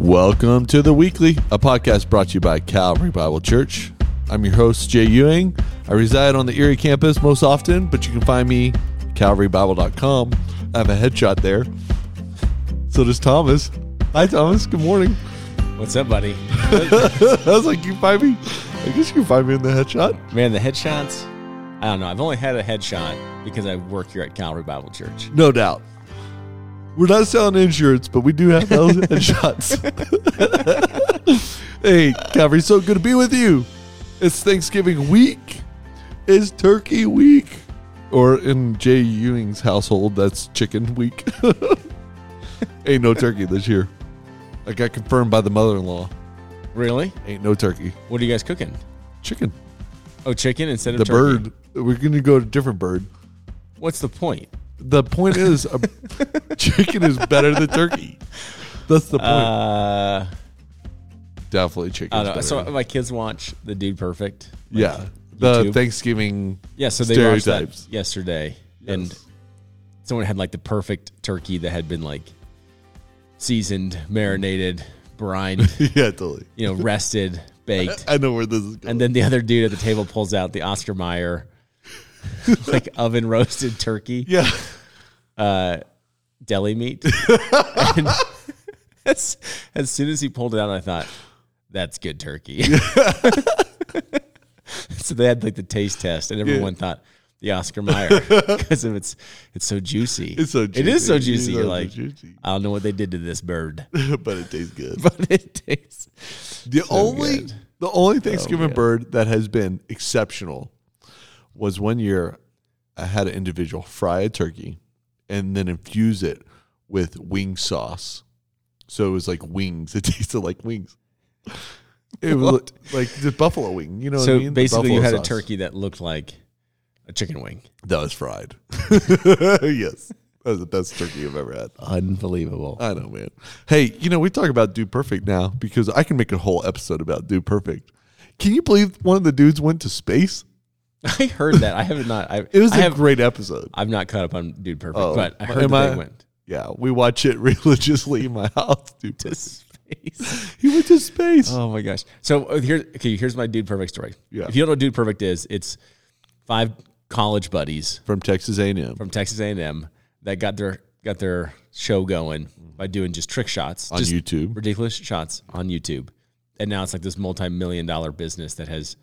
Welcome to the weekly, a podcast brought to you by Calvary Bible Church. I'm your host Jay Ewing. I reside on the Erie campus most often, but you can find me calvarybible.com. I have a headshot there. So does Thomas. Hi Thomas. Good morning. What's up, buddy? I was like, you can find me. I guess you can find me in the headshot. Man, the headshots. I don't know. I've only had a headshot because I work here at Calvary Bible Church. No doubt. We're not selling insurance, but we do have those headshots. hey, Calvary, so good to be with you. It's Thanksgiving week. It's Turkey week. Or in Jay Ewing's household, that's chicken week. Ain't no turkey this year. I got confirmed by the mother in law. Really? Ain't no turkey. What are you guys cooking? Chicken. Oh, chicken instead of The turkey. bird. We're going to go to a different bird. What's the point? The point is, a chicken is better than turkey. That's the point. Uh, Definitely chicken. I don't know. So my kids watch The Dude Perfect. like yeah, the YouTube. Thanksgiving. Yeah, so they watched that yesterday, and Yes. someone had like the perfect turkey that had been like seasoned, marinated, brined, yeah, totally. you know, rested, baked. I know where this is going. And then the other dude at the table pulls out the Oscar Mayer, like oven roasted turkey, yeah, uh, deli meat. and as, as soon as he pulled it out, I thought, that's good turkey. so they had like the taste test, and everyone thought the Oscar Mayer because of its it's so juicy. it's so It is so juicy. You're like, juicy. I don't know what they did to this bird, but it tastes good. but it tastes. The only good. the only Thanksgiving man. bird that has been exceptional was one year I had an individual fry a turkey and then infuse it with wing sauce. So it was like wings. It tasted like wings. It was What? like the buffalo wing. You know what so I mean? The basically, you buffalo had a turkey that looked like a chicken wing. that was fried. yes, that was the best turkey I've ever had. Unbelievable. I know, man. Hey, you know, we talk about Dude Perfect now because I can make a whole episode about Dude Perfect. Can you believe one of the dudes went to space? I heard that. I have not. I, It was I a have. great episode. I'm not caught up on Dude Perfect, Oh, but I heard that I- they went Yeah, we watch it religiously in my house. Dude to space. He went to space. Oh my gosh! So uh, here, okay, here's my Dude Perfect story. Yeah. If you don't know what Dude Perfect is, it's five college buddies From Texas A&M from Texas A&M that got their got their show going by doing just trick shots on just YouTube. ridiculous shots on YouTube, and now it's like this multi-million dollar business that has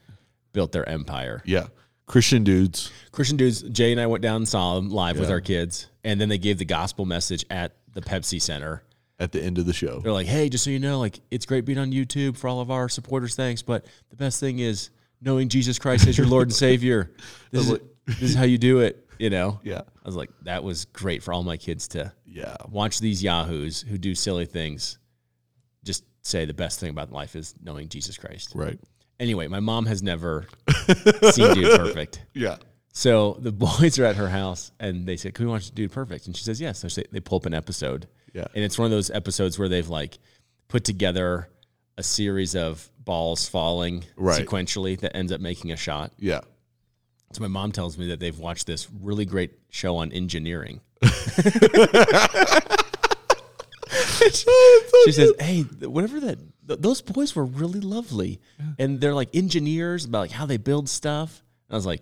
built their empire. Yeah, Christian dudes. Christian dudes, Jay and I went down and saw them live with our kids, and then they gave the gospel message at the Pepsi Center. At the end of the show, They're like, "Hey, just so you know, like it's great being on YouTube for all of our supporters. Thanks, but the best thing is knowing Jesus Christ as your Lord and Savior. This is this is how you do it." You know? yeah, I was like, "That was great for all my kids to yeah, watch these yahoos who do silly things. Just say the best thing about life is knowing Jesus Christ." right. Anyway, my mom has never seen Dude Perfect. Yeah, So the boys are at her house and they said, Can we watch Dude Perfect? And she says, Yes. So they, they pull up an episode. Yeah. And it's one of those episodes where they've like put together a series of balls falling Right. sequentially that ends up making a shot. yeah. So my mom tells me that they've watched this really great show on engineering. she says, "Hey, whatever that th- those boys were really lovely, and they're like engineers about like how they build stuff." And I was like,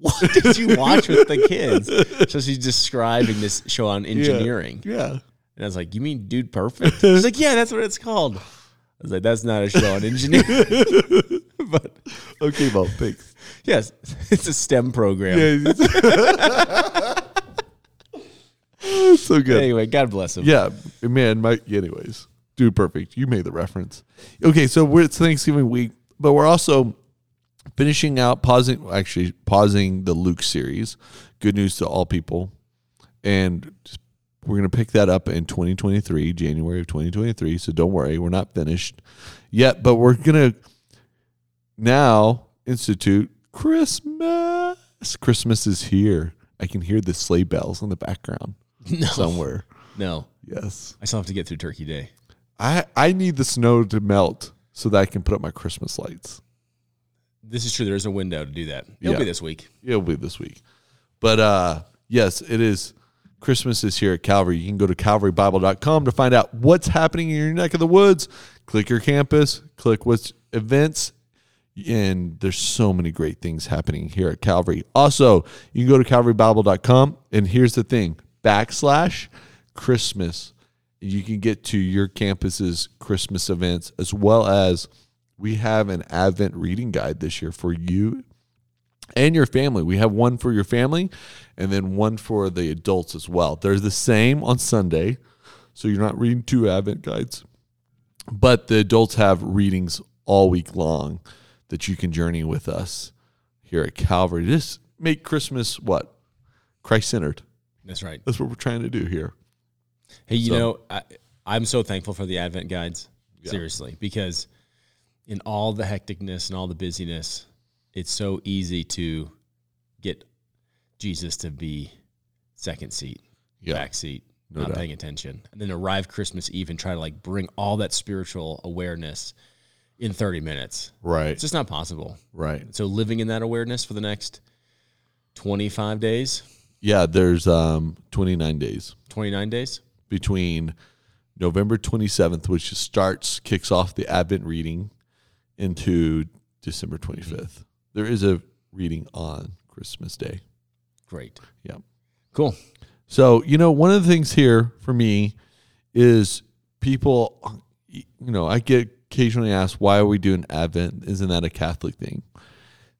"What did you watch with the kids?" So she's describing this show on engineering, Yeah. and I was like, "You mean Dude Perfect?" She's like, "Yeah, that's what it's called." I was like, "That's not a show on engineering, but Okay, well, thanks. yes, it's a STEM program." Yeah. so good. Anyway, God bless him. Yeah, man. My, anyways, dude, perfect. You made the reference. Okay, so we're it's Thanksgiving week, but we're also finishing out, pausing, actually pausing the Luke series. Good news to all people, and we're gonna pick that up in 2023, January of 2023. So don't worry, we're not finished yet, but we're gonna now institute Christmas. Christmas is here. I can hear the sleigh bells in the background No, somewhere. no, Yes. I still have to get through Turkey Day. I I need the snow to melt so that I can put up my Christmas lights. This is true. There is a window to do that. It'll Yeah. be this week. It'll be this week. But uh yes, it is Christmas is here at Calvary. You can go to calvarybible.com to find out what's happening in your neck of the woods. Click your campus, click what's events, and there's so many great things happening here at Calvary. Also, you can go to calvarybible.com, and here's the thing backslash Christmas. You can get to your campus's Christmas events as well as we have an Advent reading guide this year for you and your family. We have one for your family and then one for the adults as well. They're the same on Sunday, so you're not reading two Advent guides. But the adults have readings all week long that you can journey with us here at Calvary. Just make Christmas what? Christ centered. That's right. That's what we're trying to do here. Hey, you So- know, I, I'm so thankful for the Advent guides, Yeah. seriously, because in all the hecticness and all the busyness, it's so easy to get Jesus to be second seat, Yeah. back seat, No not doubt. paying attention, and then arrive Christmas Eve and try to like bring all that spiritual awareness in 30 minutes. Right. It's just not possible. Right. So living in that awareness for the next 25 days, Yeah, there's um 29 days 29 days. Between November 27th, which starts kicks off the Advent reading, into December 25th. There is a reading on Christmas Day. Great. Yeah. Cool. So, you know, one of the things here for me is people, you know, I get occasionally asked, why are we doing Advent? Isn't that a Catholic thing?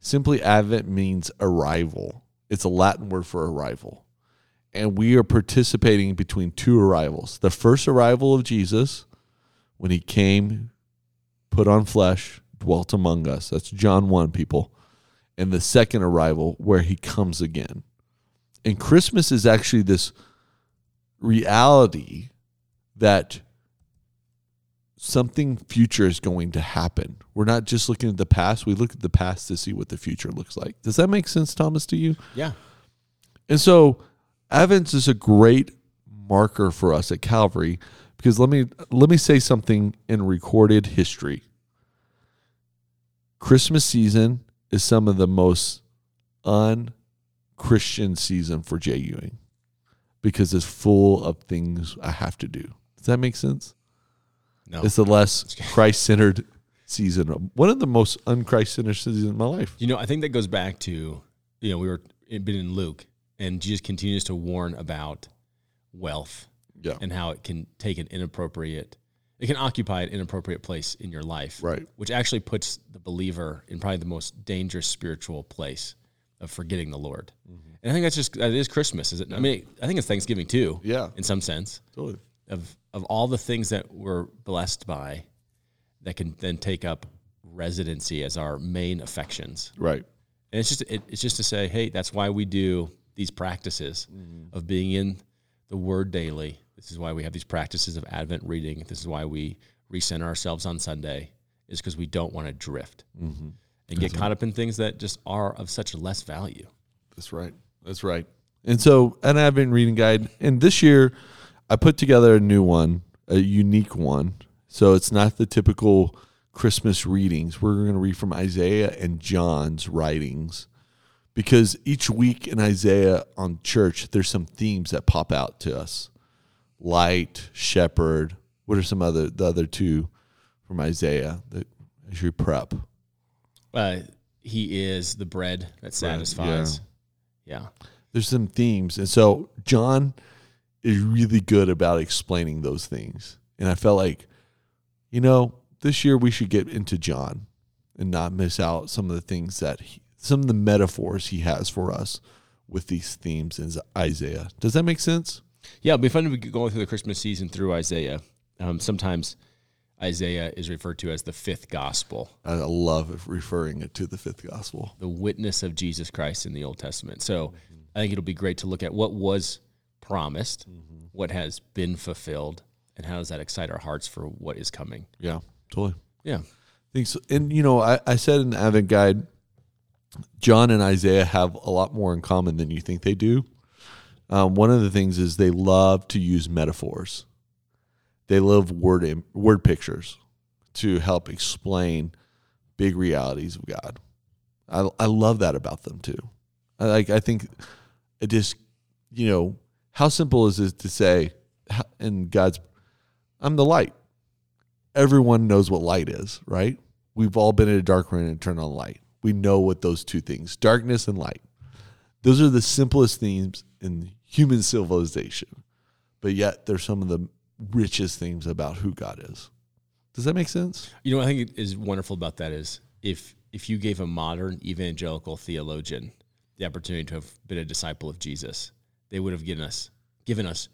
Simply, Advent means arrival, it's a Latin word for arrival. And we are participating between two arrivals the first arrival of Jesus, when he came, put on flesh, dwelt among us. That's John 1, people. And the second arrival, where he comes again. And Christmas is actually this reality that something future is going to happen. We're not just looking at the past, we look at the past to see what the future looks like. Does that make sense, Thomas, to you? Yeah. And so Advent is a great marker for us at Calvary because let me let me say something in recorded history. Christmas season is some of the most un-Christian season for Jay Ewing because it's full of things I have to do. Does that make sense? No. It's the less Christ-centered season. One of the most un-Christ-centered seasons in my life. You know, I think that goes back to, you know, we were been in Luke, and Jesus continues to warn about wealth Yeah. and how it can take an inappropriate, it can occupy an inappropriate place in your life, Right. which actually puts the believer in probably the most dangerous spiritual place of forgetting the Lord. Mm-hmm. And I think that's just that is Christmas, is it? I mean, I think it's Thanksgiving too, Yeah. in some sense. Totally. Of of all the things that we're blessed by, that can then take up residency as our main affections. Right. And it's just it, it's just to say, hey, that's why we do these practices mm. of being in the Word daily. This is why we have these practices of Advent reading. This is why we recenter ourselves on Sunday, is because we don't want to drift mm-hmm. and get caught up in things that just are of such less value. That's right. That's right. And so, an Advent reading guide, and this year I put together a new one, a unique one. So it's not the typical Christmas readings. We're going to read from Isaiah and John's writings because each week in Isaiah on church, there's some themes that pop out to us light, shepherd. What are some other, the other two from Isaiah that as you prep? Uh, he is the bread that satisfies. Yeah. there's some themes and so john is really good about explaining those things and i felt like you know this year we should get into john and not miss out some of the things that he, some of the metaphors he has for us with these themes in isaiah does that make sense Yeah, it'll be fun to be going through the Christmas season through Isaiah. Um, sometimes Isaiah is referred to as the fifth gospel, i love referring it to the fifth gospel the witness of Jesus Christ in the Old Testament. So I think it'll be great to look at what was promised, what has been fulfilled, and how does that excite our hearts for what is coming. yeah totally Yeah. Thanks. And you know, I, I said in the Advent Guide, John and Isaiah have a lot more in common than you think they do. Um, one of the things is they love to use metaphors. They love word im- word pictures to help explain big realities of God. I I love that about them too. I like I think it just you know how simple is it to say, in God's, I'm the light. Everyone knows what light is, right? We've all been in a dark room and turned on light. We know what those two things, darkness and light. Those are the simplest themes in human civilization. But yet they're some of the richest things about who God is. Does that make sense? You know, what I think is wonderful about that is if if you gave a modern evangelical theologian the opportunity to have been a disciple of Jesus, they would have given us given us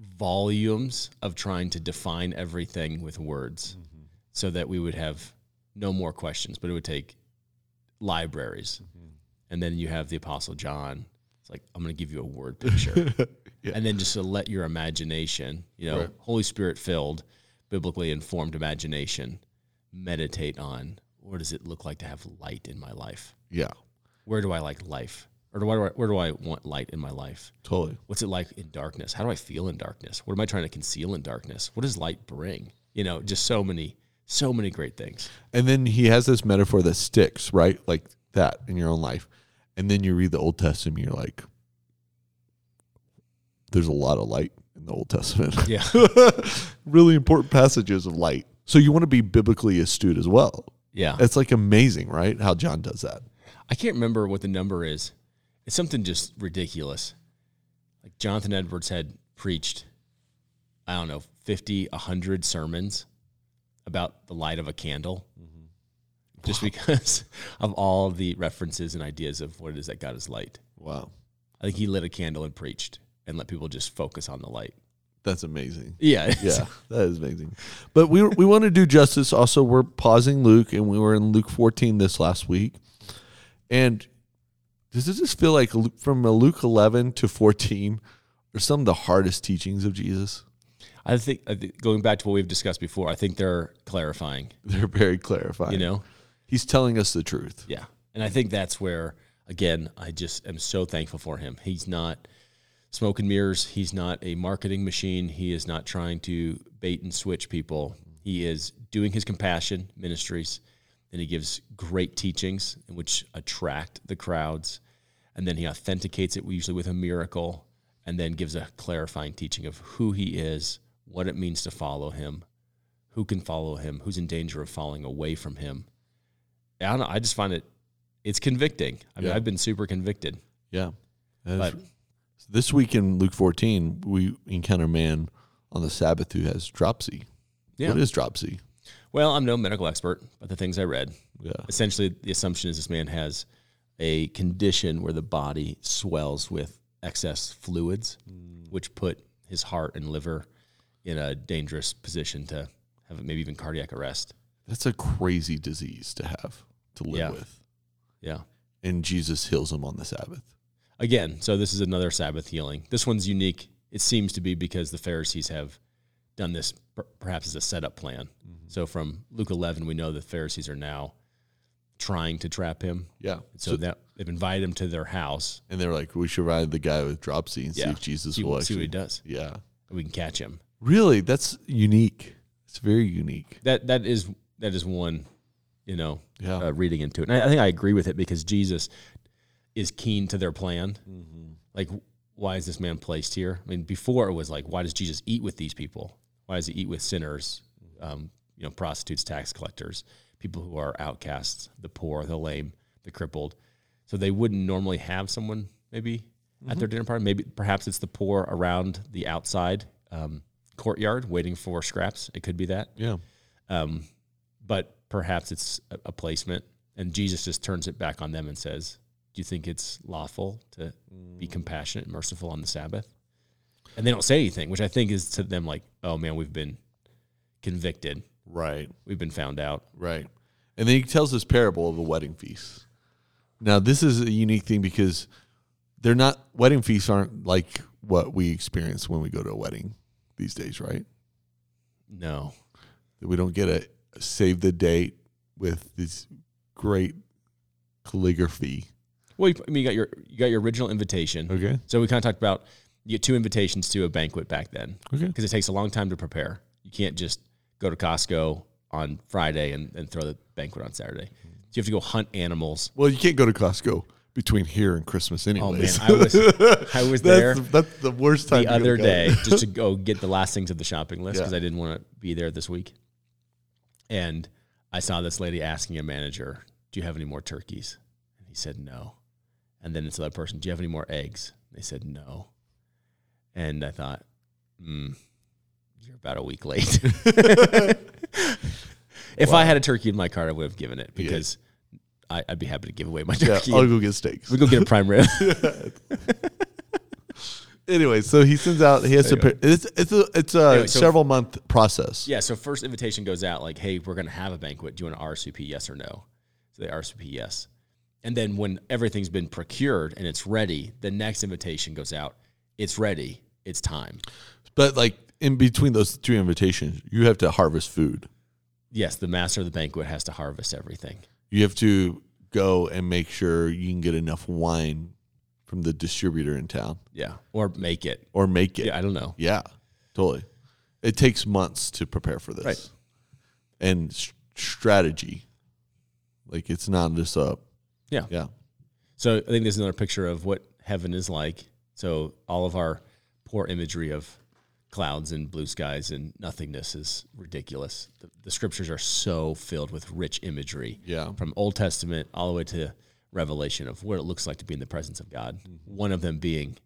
volumes of trying to define everything with words, mm-hmm. so that we would have no more questions. But it would take libraries, mm-hmm. and then you have the Apostle John. It's like I'm going to give you a word picture, Yeah. and then just to let your imagination, you know, Right. Holy Spirit filled, biblically informed imagination, meditate on what does it look like to have light in my life? Yeah, Where do I like life? Or do I, where do I want light in my life? totally. What's it like in darkness? How do I feel in darkness? What am I trying to conceal in darkness? What does light bring? You know, just so many, so many great things. And then he has this metaphor that sticks, right? Like that in your own life. And then you read the Old Testament, you're like, there's a lot of light in the Old Testament. Yeah. really important passages of light. So you want to be biblically astute as well. Yeah. It's like amazing, right? How John does that. I can't remember what the number is. It's something just ridiculous. Like Jonathan Edwards had preached, I don't know, 50, 100 sermons about the light of a candle mm-hmm. just because of all the references and ideas of what it is that God is light. Wow. I think he lit a candle and preached and let people just focus on the light. That's amazing. Yeah. Yeah, that is amazing. But we we want to do justice. Also, we're pausing Luke, and we were in Luke 14 this last week. And does it just feel like from a Luke 11 to 14 are some of the hardest teachings of Jesus? I think I think going back to what we've discussed before, I think they're clarifying, They're very clarifying. you know? he's telling us the truth. Yeah. And I think that's where, again, I just am so thankful for him. He's not smoke and mirrors. He's not a marketing machine. He is not trying to bait and switch people. He is doing his compassion ministries, and he gives great teachings which attract the crowds. And then he authenticates it usually with a miracle, and then gives a clarifying teaching of who he is, what it means to follow him, who can follow him, who's in danger of falling away from him. I don't know. I just find it it's convicting. I mean, Yeah. I've been super convicted. Yeah. But this week in Luke 14, we encounter a man on the Sabbath who has dropsy. Yeah. What is dropsy? well, I'm no medical expert, but the things I read, Yeah. essentially the assumption is this man has a condition where the body swells with excess fluids, mm. which put his heart and liver in a dangerous position to have maybe even cardiac arrest. That's a crazy disease to have to live Yeah. with. Yeah. And Jesus heals him on the Sabbath. Again, so this is another Sabbath healing. This one's unique. It seems to be because the Pharisees have done this per- perhaps as a setup plan. Mm-hmm. So from Luke 11, we know the Pharisees are now trying to trap him. Yeah. So, that they've invited him to their house. and they're like, we should ride the guy with dropsy and see if Jesus See, will see what he does. Yeah. And we can catch him. Really, that's unique. It's very unique. That that is that is one, you know, Yeah. uh, reading into it. And I, I think I agree with it because Jesus is keen to their plan. Like, why is this man placed here? I mean, before it was like, why does Jesus eat with these people? Why does he eat with sinners, um, you know, prostitutes, tax collectors, people who are outcasts, the poor, the lame, the crippled? So they wouldn't normally have someone maybe at their dinner party. Maybe perhaps it's the poor around the outside um, courtyard waiting for scraps. It could be that. yeah. Um, but perhaps it's a, a placement, and Jesus just turns it back on them and says, "Do you think it's lawful to be compassionate and merciful on the Sabbath?" And they don't say anything, which I think is to them like, "Oh man, we've been convicted, Right. we've been found out." Right. And then he tells this parable of a wedding feast. Now, this is a unique thing because they're not, wedding feasts aren't like what we experience when we go to a wedding these days, right? No, That we don't get a save the date with this great calligraphy. well, you, I mean, you got your you got your original invitation. Okay. So we kind of talked about you get two invitations to a banquet back then. Okay. because it takes a long time to prepare. You can't just go to Costco on Friday and, and throw the banquet on Saturday. So you have to go hunt animals. Well, you can't go to Costco between here and Christmas, Oh man, anyways. I was I was there that's, that's the worst time. the other day just to go get the last things of the shopping list because Yeah. I didn't want to be there this week. And I saw this lady asking a manager, "Do you have any more turkeys?" And he said no. And then this other person, "Do you have any more eggs?" They said no. And I thought, hmm, you're about a week late. if I had a turkey in my cart, I would have given it because I, I'd be happy to give away my yeah, turkey. I'll go get steaks. we go get a prime rib. Anyway, so he sends out. He has to. Anyway. It's it's a it's a Anyway, so- several month process. Yeah, so first invitation goes out like, hey, we're going to have a banquet. Do you want to RSVP, yes or no? So they RSVP, yes. And then when everything's been procured and it's ready, the next invitation goes out. It's ready. It's time. But like in between those two invitations, you have to harvest food. Yes, the master of the banquet has to harvest everything. You have to go and make sure you can get enough wine from the distributor in town Yeah, or make it. or make it. Yeah, I don't know. Yeah, totally. It takes months to prepare for this. Right. And s- strategy. Like it's not just a Yeah. yeah. So I think there's another picture of what heaven is like. So all of our poor imagery of clouds and blue skies and nothingness is ridiculous. The, the scriptures are so filled with rich imagery. Yeah. From Old Testament all the way to Revelation of what it looks like to be in the presence of God. Mm-hmm. One of them being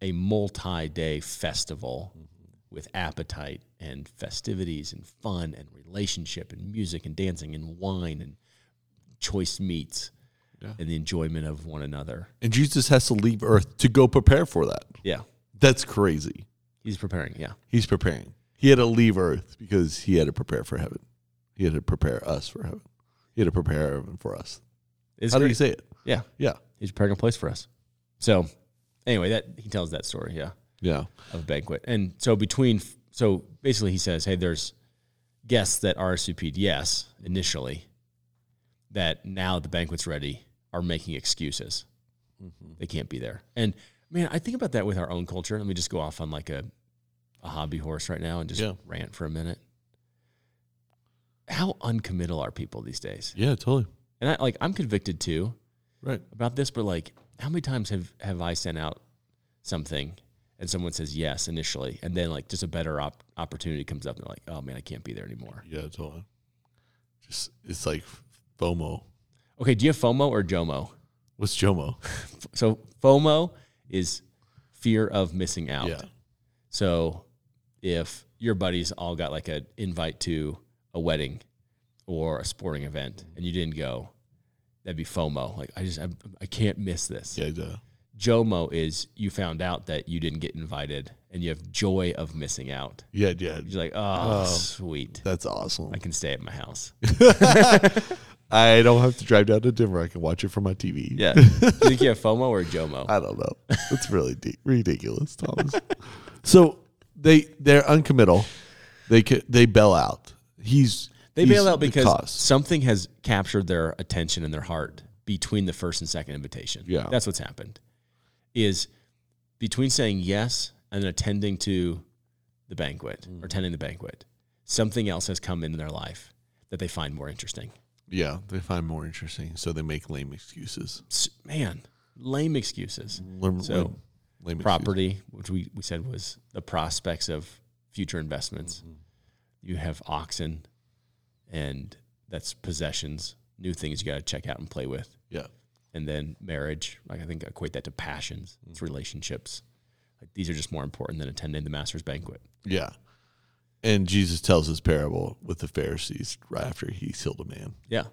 a multi-day festival with appetite and festivities and fun and relationship and music and dancing and wine and choice meats Yeah. and the enjoyment of one another. And Jesus has to leave earth to go prepare for that. Yeah. That's crazy. He's preparing. Yeah. He's preparing. He had to leave earth because he had to prepare for heaven. He had to prepare us for heaven. He had to prepare heaven for us. It's How do you say it? Yeah. Yeah. He's preparing a place for us. So anyway, that he tells that story. Yeah. Yeah. of a banquet. And so between, so basically he says, hey, there's guests that RSVP'd yes initially, that now the banquet's ready are making excuses. Mm-hmm. They can't be there. And man, I think about that with our own culture. Let me just go off on like a, a hobby horse right now and just Yeah. rant for a minute. How uncommittal are people these days? Yeah, totally. And I like I'm convicted too Right. about this, but like, how many times have have I sent out something and someone says yes initially, and then like just a better op- opportunity comes up, and they're like, oh man, I can't be there anymore. Yeah, totally. Just it's like FOMO. Okay, do you have FOMO or JOMO? What's JOMO? So FOMO is fear of missing out. Yeah. So if your buddies all got like an invite to a wedding or a sporting event and you didn't go, that'd be FOMO. Like I just I, I can't miss this. Yeah, duh. JOMO is you found out that you didn't get invited and you have joy of missing out. Yeah, yeah. You're like, oh, oh sweet. That's awesome. I can stay at my house. I don't have to drive down to Denver. I can watch it from my TV. Yeah. Do you think you have FOMO or JOMO? I don't know. It's really de- ridiculous, Thomas. so they they're uncommittal. They ca- they bail out. He's They he's bail out the because something has captured their attention and their heart between the first and second invitation. Yeah. That's what's happened. Is between saying yes and attending to the banquet Mm. or attending the banquet, something else has come into their life that they find more interesting. Yeah they find more interesting, so they make lame excuses. S- Man, lame excuses. Lame, So, lame, lame excuses. property, which we, we said was the prospects of future investments. Mm-hmm. You have oxen, and that's possessions, new things you got to check out and play with. Yeah, And then marriage, like I think I equate that to passions, it's Mm-hmm. relationships. Like these are just more important than attending the master's banquet. yeah. And Jesus tells his parable with the Pharisees right after he healed a man. Yeah.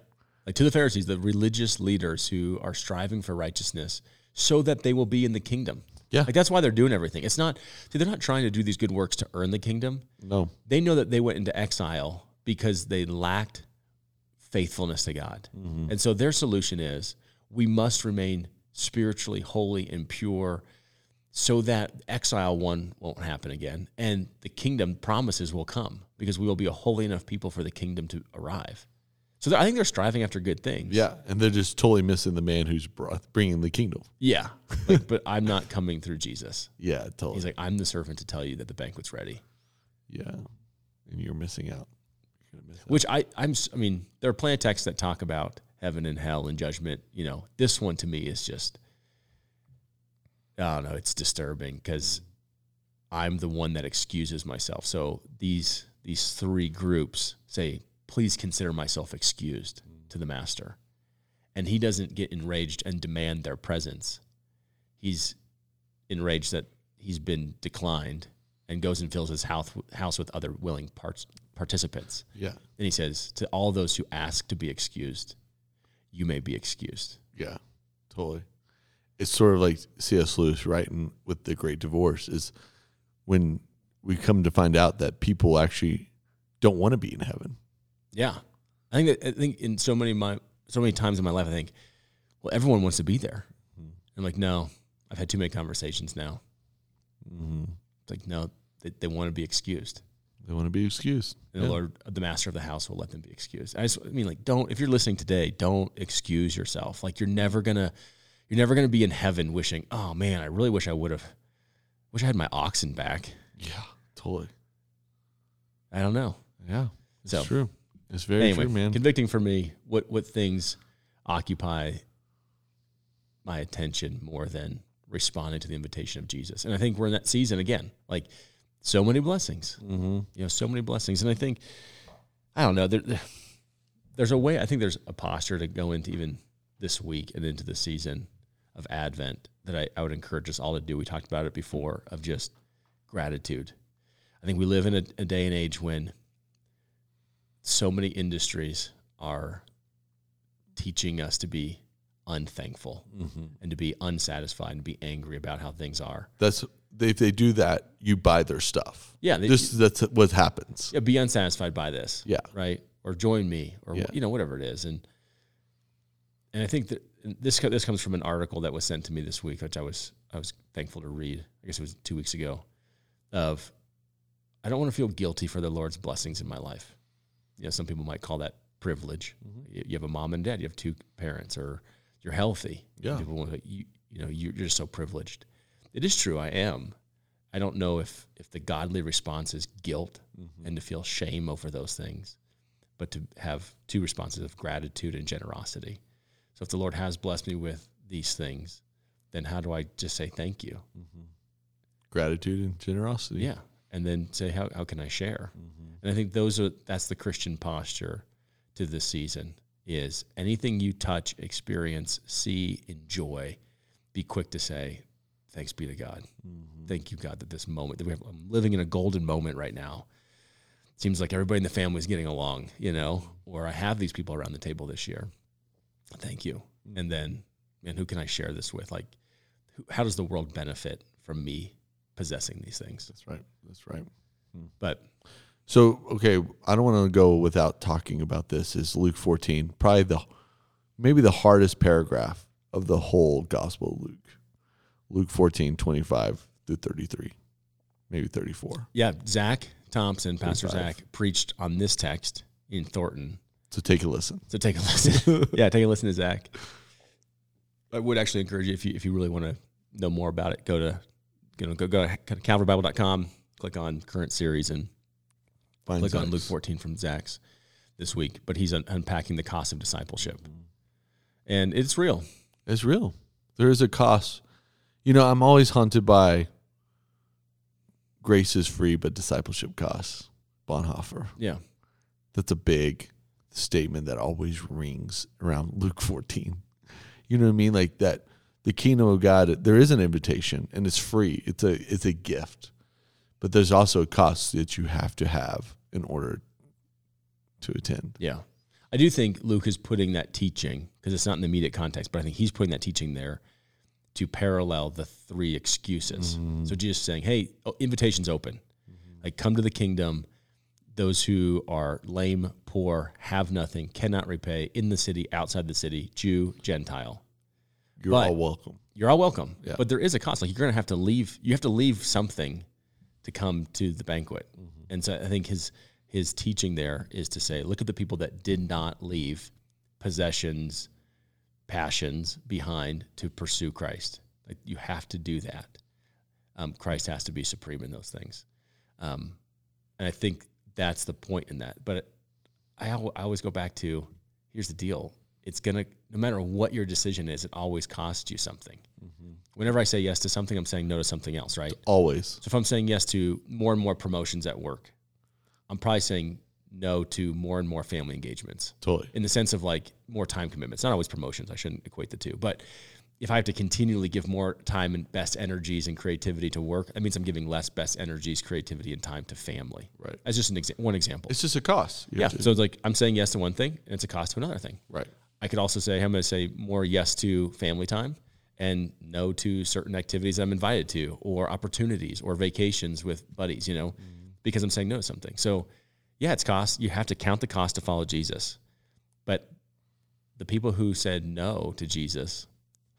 Like to the Pharisees, the religious leaders who are striving for righteousness so that they will be in the kingdom. Yeah. Like that's why they're doing everything. It's not, see, they're not trying to do these good works to earn the kingdom. No, they know that they went into exile because they lacked faithfulness to God. Mm-hmm. And so their solution is we must remain spiritually holy and pure so that exile one won't happen again and the kingdom promises will come because we will be a holy enough people for the kingdom to arrive. So I think they're striving after good things. yeah, and they're just totally missing the man who's brought, bringing the kingdom. Yeah. Like, but I'm not coming through Jesus. Yeah, totally. He's like, I'm the servant to tell you that the banquet's ready. yeah, and you're missing out. You're miss out. Which I, I'm, i mean, there are plenty of texts that talk about, heaven and hell and judgment. You know, this one to me is just, Oh, I don't know, it's disturbing because mm. I'm the one that excuses myself. So these these three groups say, please consider myself excused mm. to the master. And he doesn't get enraged and demand their presence. He's enraged that he's been declined and goes and fills his house, house with other willing parts, participants. Yeah. Then he says, To all those who ask to be excused, you may be excused. Yeah. Totally. It's sort of like C.S. Lewis writing with the Great Divorce is when we come to find out that people actually don't want to be in heaven. Yeah. I think that I think in so many my so many times in my life I think, well, everyone wants to be there. I'm like, no, I've had too many conversations now. Mm-hmm. It's like, no, they, they want to be excused. They want to be excused. And Yeah. the Lord, the master of the house, will let them be excused. I just, I mean, like, don't if you're listening today, don't excuse yourself. Like, you're never gonna, you're never gonna be in heaven wishing, oh man, I really wish I would have, wish I had my oxen back. Yeah. Totally. I don't know. Yeah. It's So- true. It's very anyway, true, man. convicting for me. What what things occupy my attention more than responding to the invitation of Jesus? And I think we're in that season again. Like so many blessings. mm-hmm. you know so many blessings and i think i don't know there, there- there's a way i think there's a posture to go into even this week and into the season of advent that I, I would encourage us all to do we talked about it before of just gratitude i think we live in a, a day and age when so many industries are teaching us to be unthankful Mm-hmm. and to be unsatisfied and be angry about how things are That's if they do that, you buy their stuff. yeah they, This that's what happens. yeah, be unsatisfied by this Yeah. right or join me or Yeah. you know whatever it is and and i think that this this comes from an article that was sent to me this week which i was i was thankful to read i guess it was two weeks ago of i don't want to feel guilty for the lord's blessings in my life you know some people might call that privilege Mm-hmm. you you have a mom and dad you have two parents or you're healthy Yeah. people want to, you, you know you're just so privileged it is true i am i don't know if if the godly response is guilt Mm-hmm. and to feel shame over those things, but to have two responses of gratitude and generosity. So if the Lord has blessed me with these things, then how do I just say thank you? Gratitude and generosity. Yeah. And then say, how, how can I share? Mm-hmm. And I think those are that's the Christian posture to this season is anything you touch, experience, see, enjoy, be quick to say, thanks be to God. Mm-hmm. Thank you, God, that this moment that we have, I'm living in a golden moment right now. Seems like everybody in the family is getting along, you know, or I have these people around the table this year. Thank you. And then, and who can I share this with? Like, who, how does the world benefit from me possessing these things? That's right. That's right. Hmm. But So, okay, I don't want to go without talking about this. Is Luke 14 probably the maybe the hardest paragraph of the whole Gospel of Luke? Luke 14, 25 through 33, maybe 34. yeah, Zach Thompson, Pastor 35. Zach, preached on this text in Thornton. So take a listen. So take a listen. yeah, take a listen to Zach. I would actually encourage you if you if you really want to know more about it, go to you know go go to calvarybible.com, click on current series, and Find click on Luke 14 from Zach's this week. But he's un- unpacking the cost of discipleship, and it's real. It's real. There is a cost. You know, I'm always haunted by grace is free, but discipleship costs. Bonhoeffer. Yeah, That's a big statement that always rings around Luke 14. You know what I mean? Like that the kingdom of God, there is an invitation and it's free. It's a it's a gift. But there's also a cost that you have to have in order to attend. yeah. I do think Luke is putting that teaching because it's not in the immediate context, but I think he's putting that teaching there to parallel the three excuses. Mm-hmm. So Jesus saying, "Hey, oh, invitation's open. Mm-hmm. Like come to the kingdom. Those who are lame, poor, have nothing, cannot repay in the city, outside the city, Jew, Gentile. You're But- all welcome. You're all welcome. Yeah. But there is a cost. Like you're going to have to leave. You have to leave something to come to the banquet. And so I think his his teaching there is to say, look at the people that did not leave possessions, passions behind to pursue Christ. Like you have to do that. Um, Christ has to be supreme in those things. Um, and I think that's the point in that. But I, al- I always go back to here's the deal: it's gonna no matter what your decision is, it always costs you something. Mm-hmm. Whenever I say yes to something, I'm saying no to something else, right? Always. So if I'm saying yes to more and more promotions at work, I'm probably saying no to more and more family engagements Totally. in the sense of like more time commitments. Not always promotions. I shouldn't equate the two. But if I have to continually give more time and best energies and creativity to work, that means I'm giving less best energies, creativity, and time to family. Right. As just an exa- one example. It's just a cost. You yeah. So it's like I'm saying yes to one thing, and it's a cost to another thing. right. I could also say I'm going to say more yes to family time and no to certain activities I'm invited to or opportunities or vacations with buddies, you know, mm-hmm. because I'm saying no to something. So, yeah, it's cost. You have to count the cost to follow Jesus. But the people who said no to Jesus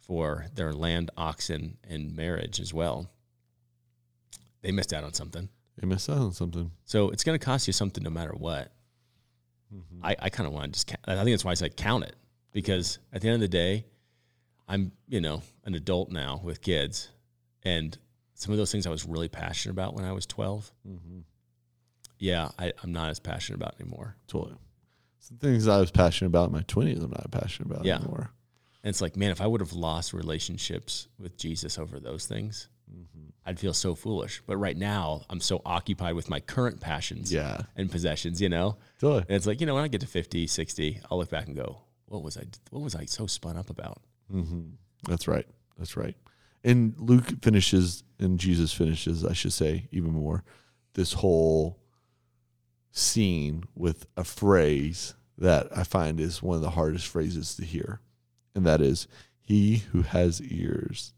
for their land, oxen, and marriage as well, they missed out on something. They missed out on something. So it's going to cost you something no matter what. Mm-hmm. I, I kind of want to just, count, I think that's why I said count it because at the end of the day, I'm, you know, an adult now with kids. And some of those things I was really passionate about when I was 12, mm-hmm. yeah, I, I'm not as passionate about anymore. Totally. Some things I was passionate about in my twenties, I'm not passionate about Yeah. anymore. And it's like, man, if I would have lost relationships with Jesus over those things, mm-hmm. I'd feel so foolish. But right now, I'm so occupied with my current passions Yeah. and possessions, you know? Totally. And it's like, you know, when I get to 50, 60, I'll look back and go, what was I, what was I so spun up about? Mm-hmm. That's right. That's right. And Luke finishes, and Jesus finishes, I should say, even more, this whole scene with a phrase that I find is one of the hardest phrases to hear. And that is, He who has ears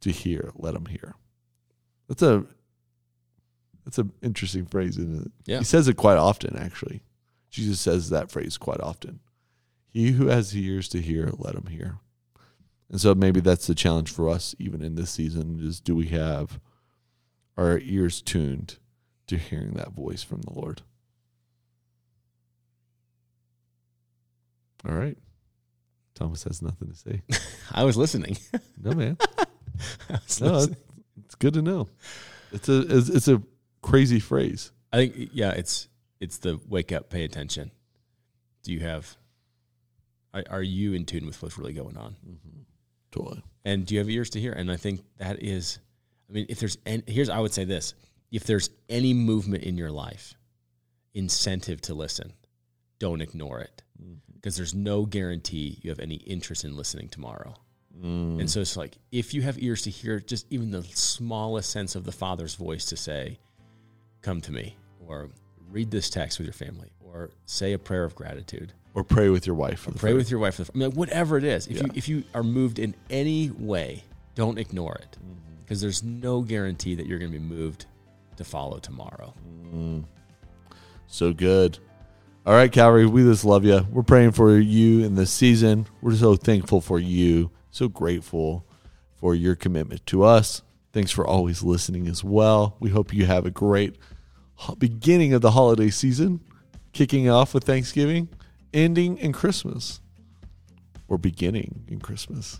to hear, let him hear. That's a that's an interesting phrase, isn't it? Yeah. He says it quite often, actually. Jesus says that phrase quite often. He who has ears to hear, let him hear. And so maybe that's the challenge for us, even in this season, is do we have our ears tuned to hearing that voice from the Lord? All right. Thomas has nothing to say. I was listening. No, man. No, listening. it's, good to know. It's a it's, it's a crazy phrase. I think, yeah, it's, it's the wake up, pay attention. Do you have, are, are you in tune with what's really going on? Mm-hmm. Totally. And do you have ears to hear? And I think that is, I mean, if there's, any, here's, I would say this if there's any movement in your life, incentive to listen, don't ignore it Mm-hmm. because there's no guarantee you have any interest in listening tomorrow. Mm. And so it's like if you have ears to hear just even the smallest sense of the Father's voice to say, "Come to me," or read this text with your family, or say a prayer of gratitude, Or pray with your wife. the pray with your wife. I mean, like, whatever it is. If you if you are moved in any way, don't ignore it mm-hmm. because there's no guarantee that you're going to be moved to follow tomorrow. Mm. So good. All right, Calvary, we just love you. We're praying for you in this season. We're so thankful for you, so grateful for your commitment to us. Thanks for always listening as well. We hope you have a great beginning of the holiday season, kicking off with Thanksgiving, ending in Christmas, or beginning in Christmas.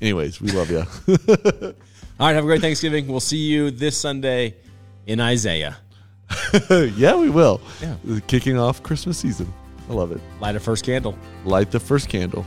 Anyways, we love you. All right, have a great Thanksgiving. We'll see you this Sunday in Isaiah. yeah, we will. Yeah. Kicking off Christmas season. I love it. Light a first candle. Light the first candle.